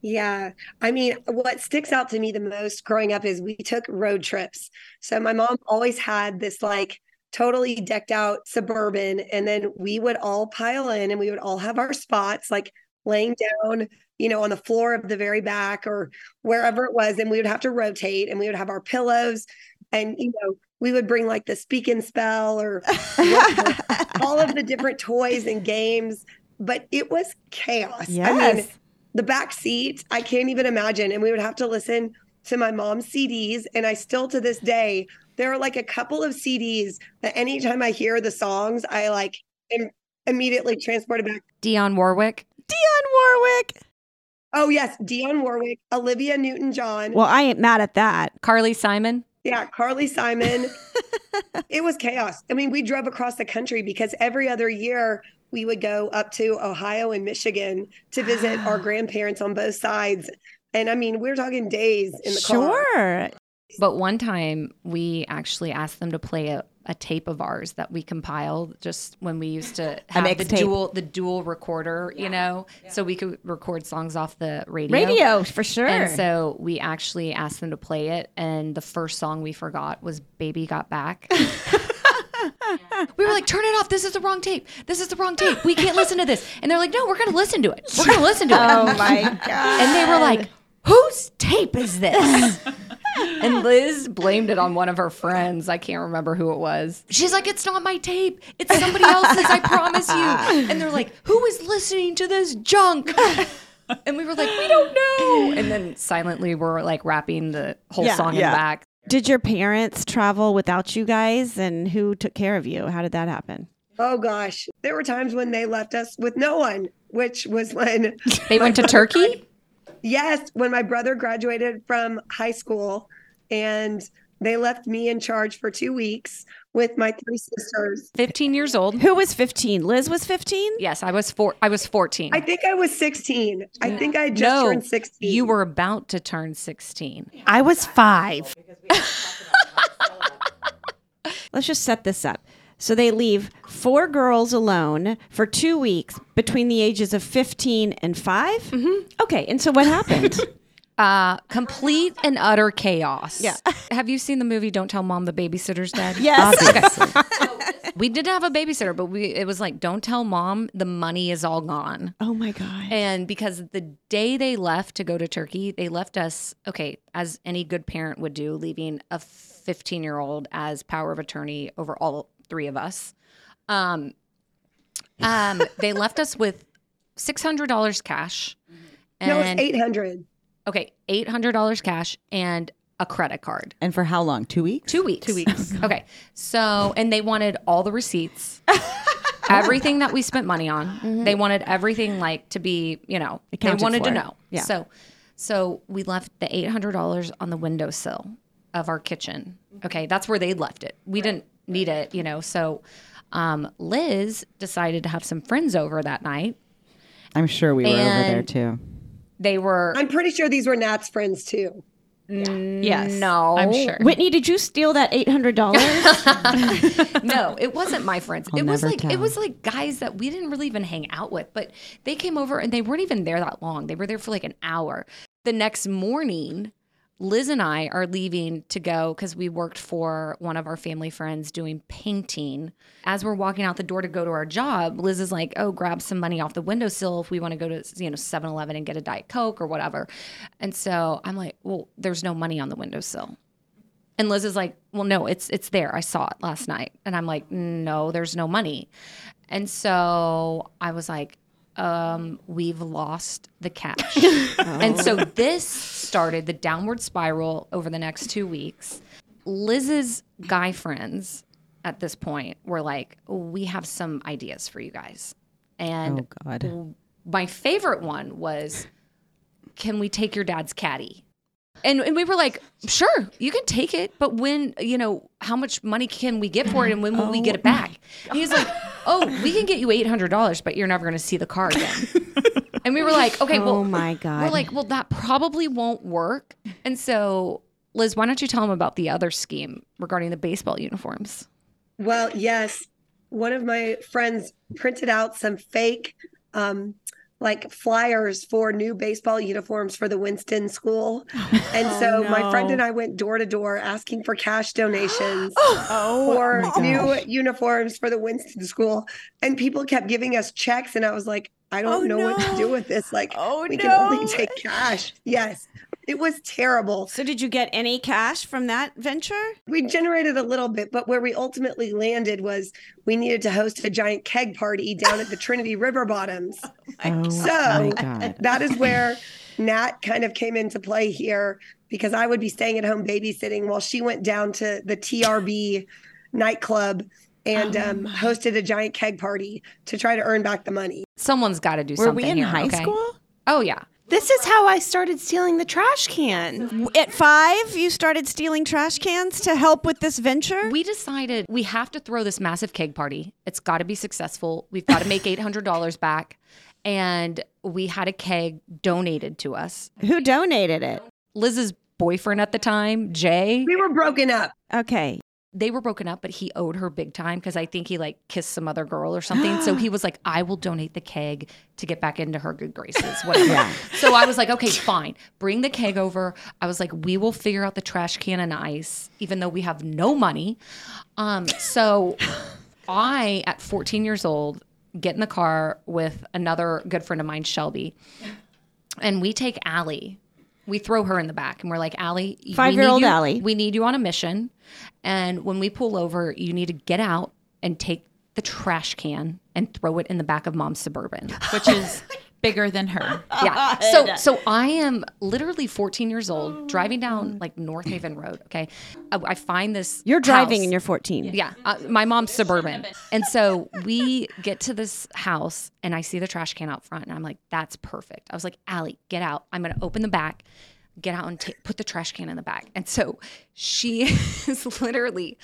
Yeah. I mean, what sticks out to me the most growing up is we took road trips. So my mom always had this like totally decked out suburban, and then we would all pile in and we would all have our spots, like laying down, you know, on the floor of the very back or wherever it was. And we would have to rotate and we would have our pillows. And, you know, we would bring like the speak and spell or all of the different toys and games. But it was chaos. I mean, the back seat, I can't even imagine. And we would have to listen to my mom's CDs. And I still to this day, there are like a couple of CDs that anytime I hear the songs, I like am immediately transported back. Dionne Warwick. Dionne Warwick. Oh, yes, Dionne Warwick, Olivia Newton John. Well, I ain't mad at that. Carly Simon. Yeah, Carly Simon. it was chaos. I mean, we drove across the country because every other year we would go up to Ohio and Michigan to visit our grandparents on both sides. And I mean, we're talking days in the car. Sure. But one time we actually asked them to play a, a tape of ours that we compiled just when we used to have the mixtape. dual the dual recorder, you know, so we could record songs off the radio. Radio, for sure. And so we actually asked them to play it, and the first song we forgot was "Baby Got Back." we were like, "Turn it off! This is the wrong tape. This is the wrong tape. We can't listen to this." And they're like, "No, we're going to listen to it. We're going to listen to it." oh my God. And they were like, "Whose tape is this?" And Liz blamed it on one of her friends. I can't remember who it was. She's like, "It's not my tape. It's somebody else's. I promise you." And they're like, "Who is listening to this junk?" and we were like, we don't know. And then silently we're like rapping the whole Yeah, song yeah. in the back. Did your parents travel without you guys? And who took care of you? How did that happen? Oh gosh, there were times when they left us with no one, which was when They went to Turkey. Yes, when my brother graduated from high school and they left me in charge for 2 weeks with my three sisters. 15 years old. Who was 15? Liz was 15? Yes, I was four. I was 14. I think I was 16. I think I just no, turned 16. you were about to turn 16. I was five. Let's just set this up. So they leave four girls alone for two weeks between the ages of 15 and 5 Mm-hmm. Okay. And so what happened? Uh, complete and utter chaos. Yeah. Have you seen the movie Don't Tell Mom the Babysitter's Dead? yes. We didn't have a babysitter, but we it was like, don't tell mom the money is all gone. Oh my God. And because the day they left to go to Turkey, they left us, okay, as any good parent would do, leaving a 15 year old as power of attorney over all three of us. Um, um, they left us with $600 cash. no, And, it's 800. okay, $800 cash and a credit card. And for how long? Two weeks? Two weeks. Two weeks. okay. So, and they wanted all the receipts, everything that we spent money on. They wanted everything like to be, you know, Accounted they wanted to know. Yeah. So, so we left the eight hundred dollars on the windowsill of our kitchen. Okay, that's where they left it. We didn't need it, you know. So, um, Liz decided to have some friends over that night. I'm sure we were over there too. They were I'm pretty sure these were Nat's friends too. Yes. no, I'm sure. Whitney, did you steal that $800? no, it wasn't my friends. I'll it was never like it was like guys that we didn't really even hang out with, but they came over and they weren't even there that long. They were there for like an hour. The next morning, Liz and I are leaving to go because we worked for one of our family friends doing painting. As we're walking out the door to go to our job, Liz is like, "Oh, grab some money off the windowsill if we want to go to you know 7-Eleven and get a diet coke or whatever." And so I'm like, "Well, there's no money on the windowsill." And Liz is like, "Well, no, it's it's there. I saw it last night." And I'm like, "No, there's no money." And so I was like, um, "We've lost the cash." And so this started the downward spiral over the next 2 weeks. Liz's guy friends at this point were like, "We have some ideas for you guys." And Oh God. my favorite one was, "Can we take your dad's caddy?" And, and we were like, "Sure, you can take it, but when you know how much money can we get for it, and when will we get it back?" He's like, "Oh, we can get you eight hundred dollars, but you're never going to see the car again." and we were like, "Okay, well, oh my God. we're like, well, that probably won't work." And so, Liz, why don't you tell them about the other scheme regarding the baseball uniforms? Well, yes. One of my friends printed out some fake um like flyers for new baseball uniforms for the Winston school. And so oh, my friend and I went door to door asking for cash donations oh, oh, for my new gosh. uniforms for the Winston school. And people kept giving us checks and I was like, I don't Oh, know what to do with this. Like Oh, we can only take cash. Yes. It was terrible. So did you get any cash from that venture? We generated a little bit, but where we ultimately landed was we needed to host a giant keg party down at the Trinity River Bottoms. Oh So my God. that is where Nat kind of came into play here because I would be staying at home babysitting while she went down to the TRB nightclub and Oh um, hosted a giant keg party to try to earn back the money. Someone's got to do Were something. we in here, high okay? school? Oh yeah. This is how I started stealing the trash can. At five, you started stealing trash cans to help with this venture? We decided we have to throw this massive keg party. It's got to be successful. We've got to make $800 back. And we had a keg donated to us. Who donated it? Liz's boyfriend at the time, Jay, We were broken up. Okay. They were broken up, but he owed her big time because I think he like kissed some other girl or something. so he was like, I will donate the keg to get back into her good graces, whatever. So I was like, okay, fine. Bring the keg over. I was like, we will figure out the trash can and ice, even though we have no money. Um, so I, at 14 years old, get in the car with another good friend of mine, Shelby, and we take Ali. We throw her in the back and we're like, Ali, Five-year-old you- Ali. We need you on a mission. And when we pull over, you need to get out and take the trash can and throw it in the back of mom's suburban, which is bigger than her. yeah. So so I am literally 14 years old, driving down like Northaven Road. Okay, I, I find this. You're driving house. and you're 14. Yeah, uh, my mom's suburban, and so we get to this house, and I see the trash can out front, and I'm like, "That's perfect." I was like, "Ali, get out! I'm gonna open the back." Get out and ta- put the trash can in the back. And so she is literally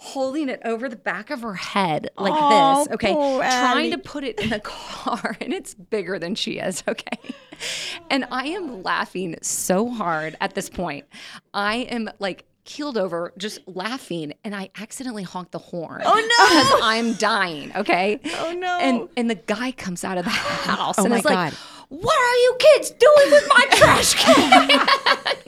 holding it over the back of her head like Oh, this, okay? Trying to put it in the car, and it's bigger than she is, okay? And I am laughing so hard at this point. I am like keeled over, just laughing, and I accidentally honk the horn. Oh no! Because I'm dying, okay? Oh no! And and the guy comes out of the oh house Oh and my like, God. "What are you kids doing with my trash can?"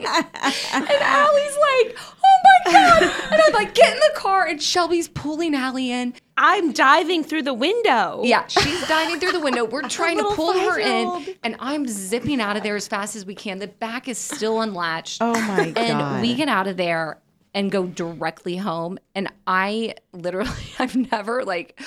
and Ali's like, "Oh my god!" And I'm like, "Get in the car!" And Shelby's pulling Ali in. I'm diving through the window. Yeah, she's diving through the window. We're trying to pull her in, and I'm zipping out of there as fast as we can. The back is still unlatched. Oh my And God. And we get out of there and go directly home. And I literally, I've never like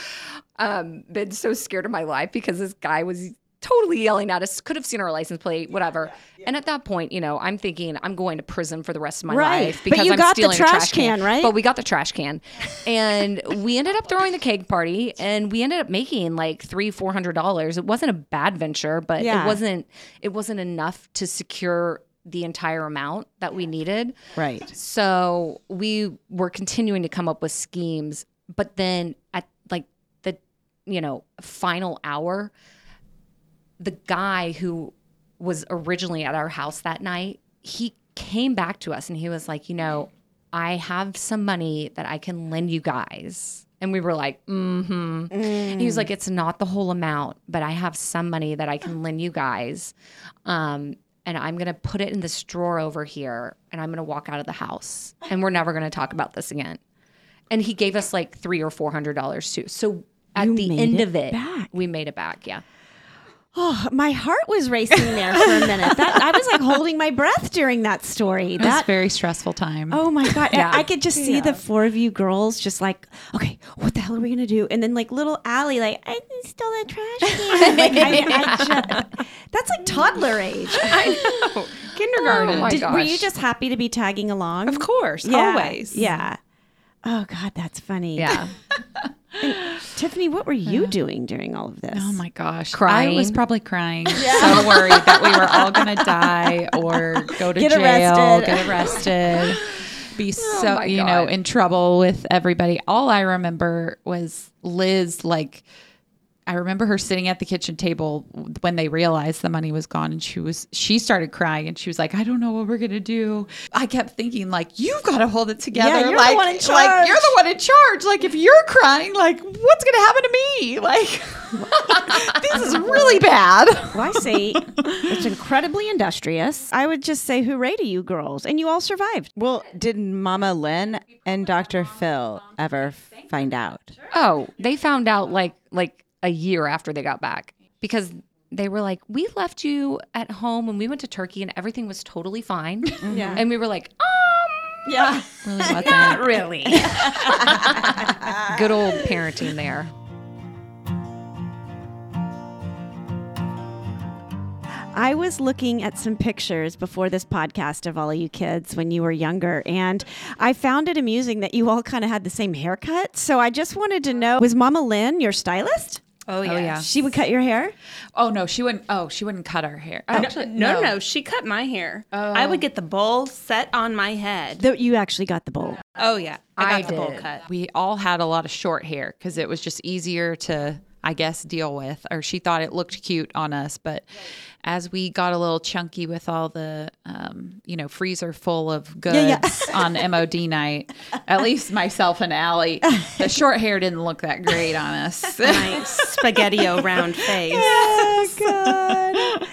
um, been so scared of my life because this guy was totally yelling at us. Could have seen our license plate, whatever. And at that point, you know, I'm thinking I'm going to prison for the rest of my Right. life But because you I'm got the stealing a trash can, right? But we got the trash can, and we ended up throwing the cake party, and we ended up making like three, four hundred dollars. It wasn't a bad venture, but Yeah. it wasn't. It wasn't enough to secure the entire amount that we needed. Right. So we were continuing to come up with schemes, but then at like the you know final hour, the guy who was originally at our house that night, he came back to us and he was like, you know, I have some money that I can lend you guys. And we were like, mm-hmm. And he was like, it's not the whole amount, but I have some money that I can lend you guys. Um, and I'm gonna put it in this drawer over here and I'm gonna walk out of the house. And we're never gonna talk about this again. And he gave us like three or four hundred dollars too. So at You the end it of it, back. we made it back. Yeah. Oh, my heart was racing there for a minute. That I was like holding my breath during that story. That's a That very stressful time. Oh my god! Yeah. I could just see the four of you girls just like, okay, what the hell are we gonna do? And then like little Ali, like I stole that trash can. like, I, I just, that's like toddler age. I know. Kindergarten. Oh my Did, were you just happy to be tagging along? Of course, Yeah, always. Yeah. Oh god, that's funny. Yeah. Tiffany, what were you doing during all of this? Oh my gosh. I was probably crying. So worried that we were all going to die or go to Get jail, arrested. get arrested, be oh so, Oh my you know, in trouble with everybody. All I remember was Liz, like, I remember her sitting at the kitchen table when they realized the money was gone and she was she started crying and she was like, I don't know what we're gonna do. I kept thinking, like, you've gotta hold it together. Yeah, you're the like, one in like charge. you're the one in charge. Like if you're crying, like what's gonna happen to me? Like this is really bad. Well, I say it's incredibly industrious. I would just say hooray to you girls, and you all survived. Well, did Mama Lynn and Dr. Phil ever find out? Oh, they found out like like a year after they got back because they were like, "We left you at home when we went to Turkey and everything was totally fine." Yeah. And we were like, "Um, Yeah. Really wasn't. not really." Good old parenting there. I was looking at some pictures before this podcast of all of you kids when you were younger, and I found it amusing that you all kind of had the same haircut. So I just wanted to know was Mama Lynn your stylist? Oh, oh, yeah. Oh yeah. She would cut your hair? Oh no, she wouldn't. Oh, she wouldn't cut our hair. No, Actually, no, no, She cut my hair. Oh. I would get the bowl set on my head. That you actually got the bowl. oh, yeah. I got I the bowl cut. We all had a lot of short hair because it was just easier to, I guess, deal with. Or she thought it looked cute on us. But as we got a little chunky with all the, um, you know, freezer full of goods yeah. on MOD night, at least myself and Ali, the short hair didn't look that great on us. My spaghetti round face. Oh, God.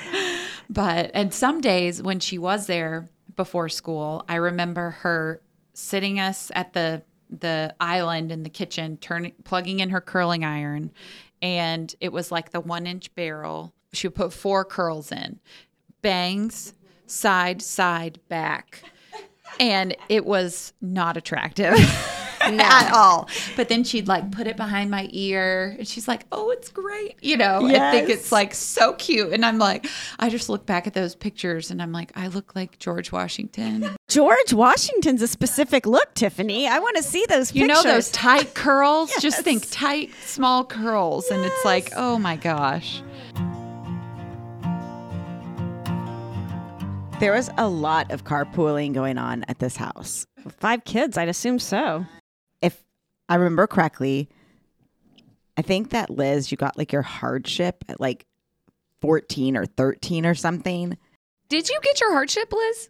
But and some days when she was there before school, I remember her sitting us at the the island in the kitchen, turning plugging in her curling iron, and it was like the one inch barrel. She would put four curls in, bangs, side, side, back. And it was not attractive. at all. But then she'd like put it behind my ear and she's like, oh, it's great. You know, I think it's like so cute. And I'm like, I just look back at those pictures and I'm like, I look like George Washington. George Washington's a specific look, Tiffany. I want to see those pictures. You pictures. know those tight curls? Just think tight, small curls. And it's like, oh my gosh. There was a lot of carpooling going on at this house. Five kids, I'd assume so. If I remember correctly, I think that Liz, you got like your hardship at like 14 or 13 or something. Did you get your hardship, Liz?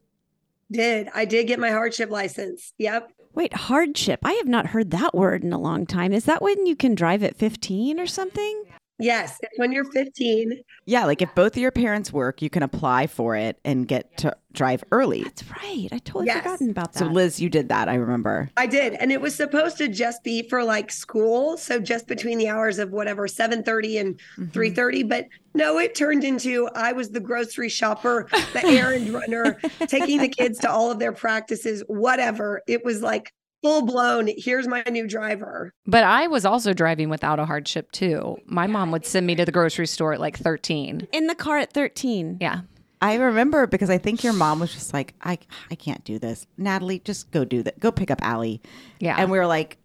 Did I did get my hardship license? Yep. Wait, hardship. I have not heard that word in a long time. Is that when you can drive at 15 or something? Yes, it's when you're 15. Yeah, like if both of your parents work, you can apply for it and get to drive early. That's right. I totally Yes. forgotten about that. So Liz, you did that, I remember. I did, and it was supposed to just be for like school, so just between the hours of whatever 7:30 and Mm-hmm. 3:30, but no, it turned into I was the grocery shopper, the errand runner, taking the kids to all of their practices, whatever. It was like full blown, here's my new driver. But I was also driving without a hardship too. My mom would send me to the grocery store at like 13. in the car at 13. Yeah. I remember because I think your mom was just like, I I can't do this. Natalie, just go do that. Go pick up Ali. Yeah. And we were like,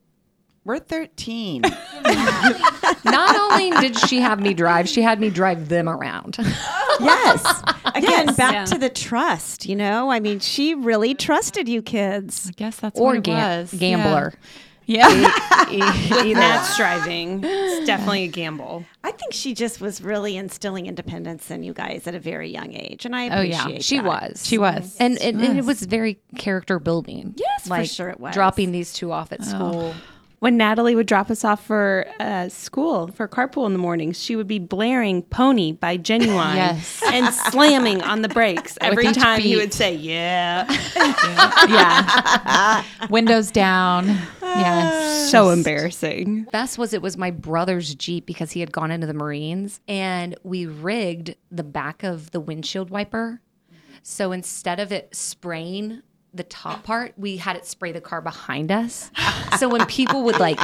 we're 13. Not only did she have me drive, she had me drive them around. yes. Again, Yes. back Yeah. to the trust, you know? I mean, she really trusted you kids. I guess that's or what it gam- was. gambler. Yeah. With Nat's driving, it's definitely a gamble. I think she just was really instilling independence in you guys at a very young age. And I appreciate Oh, yeah. She that. was. She was. And, and, and it was. was very character building. Yes, for sure it was. Dropping these two off at oh. school. When Natalie would drop us off for uh, school for carpool in the mornings, she would be blaring "Pony" by Ginuwine, Yes. and slamming on the brakes every each time he would say "Yeah." yeah. Windows down. Yes. so embarrassing. Best was it was my brother's Jeep because he had gone into the Marines and we rigged the back of the windshield wiper. So instead of it spraying the top part, we had it spray the car behind us. So when people would like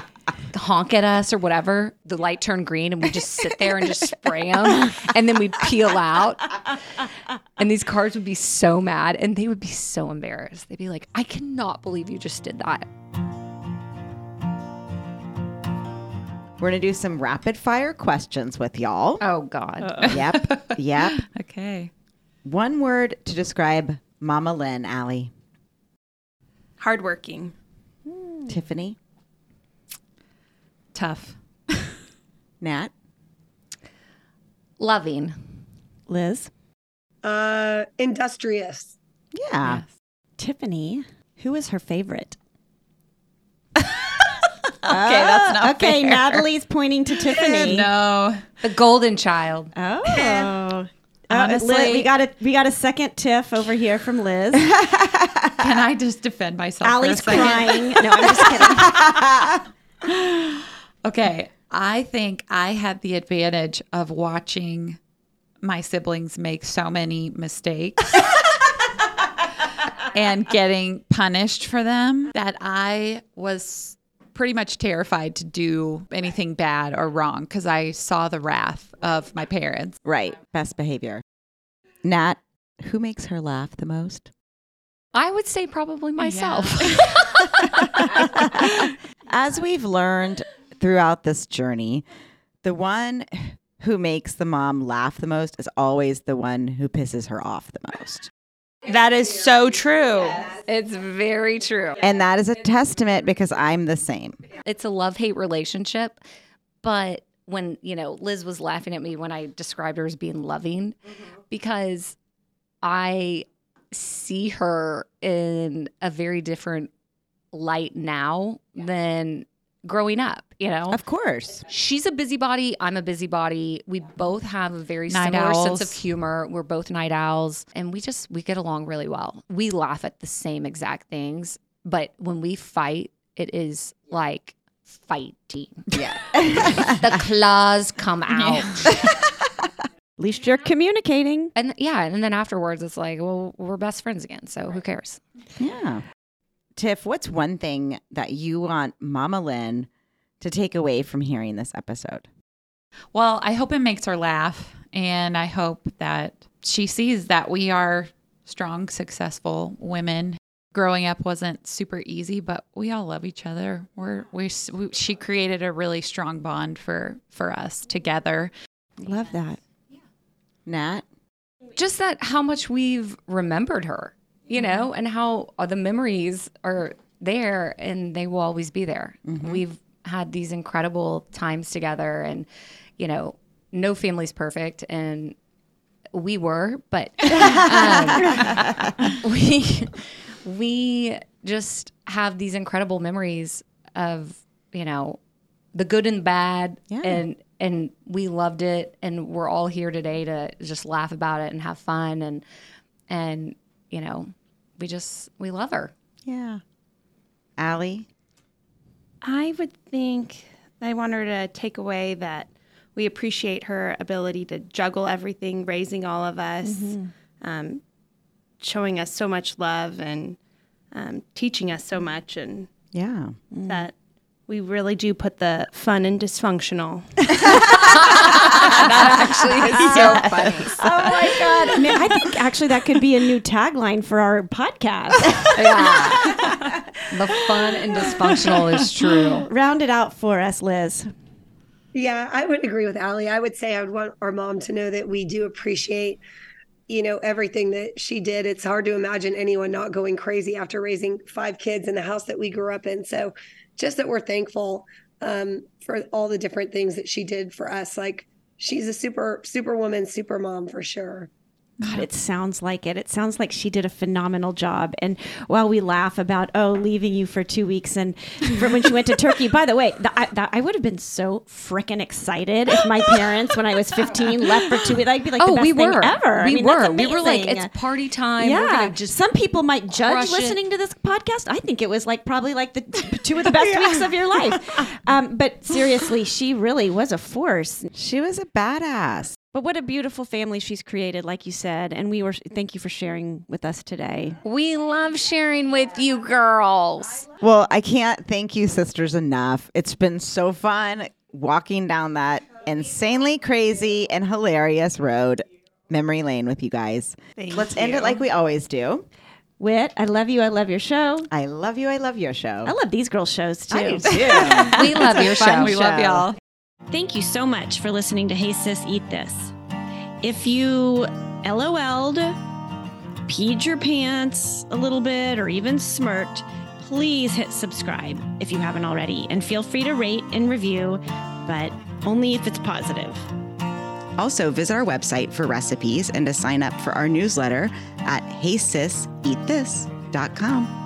honk at us or whatever, the light turned green and we just sit there and just spray them. And then we'd peel out. And these cars would be so mad and they would be so embarrassed. They'd be like, I cannot believe you just did that. We're going to do some rapid fire questions with y'all. Oh, God. Yep. Yep. Okay. One word to describe Mama Lynn, Ali. Hardworking. Tiffany, Tough. Nat, Loving. Liz, Uh industrious. yeah. Tiffany, who is her favorite? Okay, that's not okay, fair. Natalie's pointing to Tiffany. No. The golden child. Oh. Uh, Honestly- Liz, we got a we got a second tiff over here from Liz. Can I just defend myself? Ali's crying. No, I'm just kidding. Okay. I think I had the advantage of watching my siblings make so many mistakes and getting punished for them that I was pretty much terrified to do anything bad or wrong because I saw the wrath of my parents. Right. Best behavior. Nat, who makes her laugh the most? I would say probably myself. As we've learned throughout this journey, the one who makes the mom laugh the most is always the one who pisses her off the most. That is so true. it's very true. And that is a testament because I'm the same. It's a love hate relationship. But when, you know, Liz was laughing at me when I described her as being loving mm-hmm. because I see her in a very different light now than growing up, you know? Of course. She's a busybody. I'm a busybody. We both have a very Night similar owls. sense of humor. We're both night owls, and we just we get along really well. We laugh at the same exact things, but when we fight, it is like fighting. Yeah. the claws come out, At least you're communicating. and yeah, and then afterwards, it's like, well, we're best friends again. So who cares? yeah. Tiff, what's one thing that you want Mama Lynn to take away from hearing this episode? Well, I hope it makes her laugh. And I hope that she sees that we are strong, successful women. Growing up wasn't super easy, but we all love each other. We're we, we she created a really strong bond for for us together. Love that. Yeah. Nat? just that how much we've remembered her, you know, and how the memories are there and they will always be there. We've had these incredible times together, and you know, no family's perfect, and we were, but um, we we just have these incredible memories of you know the good and bad Yeah. and and we loved it and we're all here today to just laugh about it and have fun and and you know we just we love her Yeah. Ali? I would think I want her to take away that we appreciate her ability to juggle everything, raising all of us, um, showing us so much love and um, teaching us so much, and Yeah. that we really do put the fun and dysfunctional. That actually is so funny Oh my God. I, mean, I think actually that could be a new tagline for our podcast. yeah, the fun and dysfunctional is true Round it out for us, Liz. Yeah, I would agree with Ali. I would say I would want our mom to know that we do appreciate, you know, everything that she did. It's hard to imagine anyone not going crazy after raising five kids in the house that we grew up in. So just that we're thankful um, for all the different things that she did for us. Like she's a super, super woman, super mom for sure. God, it sounds like it. It sounds like she did a phenomenal job. And while we laugh about, oh, leaving you for two weeks and for when she went to Turkey, by the way, th- I, that, I would have been so freaking excited if my parents, when I was 15, left for two weeks. I'd be like the oh best we thing were ever. I we mean, were we were like it's party time yeah, we're just some people might judge crush it. listening to this podcast. I think it was like probably like the two of the best weeks of your life. Um, but seriously, she really was a force. She was a badass. But what a beautiful family she's created, like you said. And we were thank you for sharing with us today. we love sharing with you girls Well, I can't thank you, sisters, enough. It's been so fun walking down that insanely crazy and hilarious road, memory lane, with you guys. Let's end it like we always do. Whit, I love you. I love your show. I love you. I love your show. I love these girls' shows too. I do too. we love your show We love y'all. Thank you so much for listening to Hey Sis Eat This. If you LOL'd, peed your pants a little bit, or even smirked, please hit subscribe if you haven't already. And feel free to rate and review, but only if it's positive. Also, visit our website for recipes and to sign up for our newsletter at heysiseatthis.com.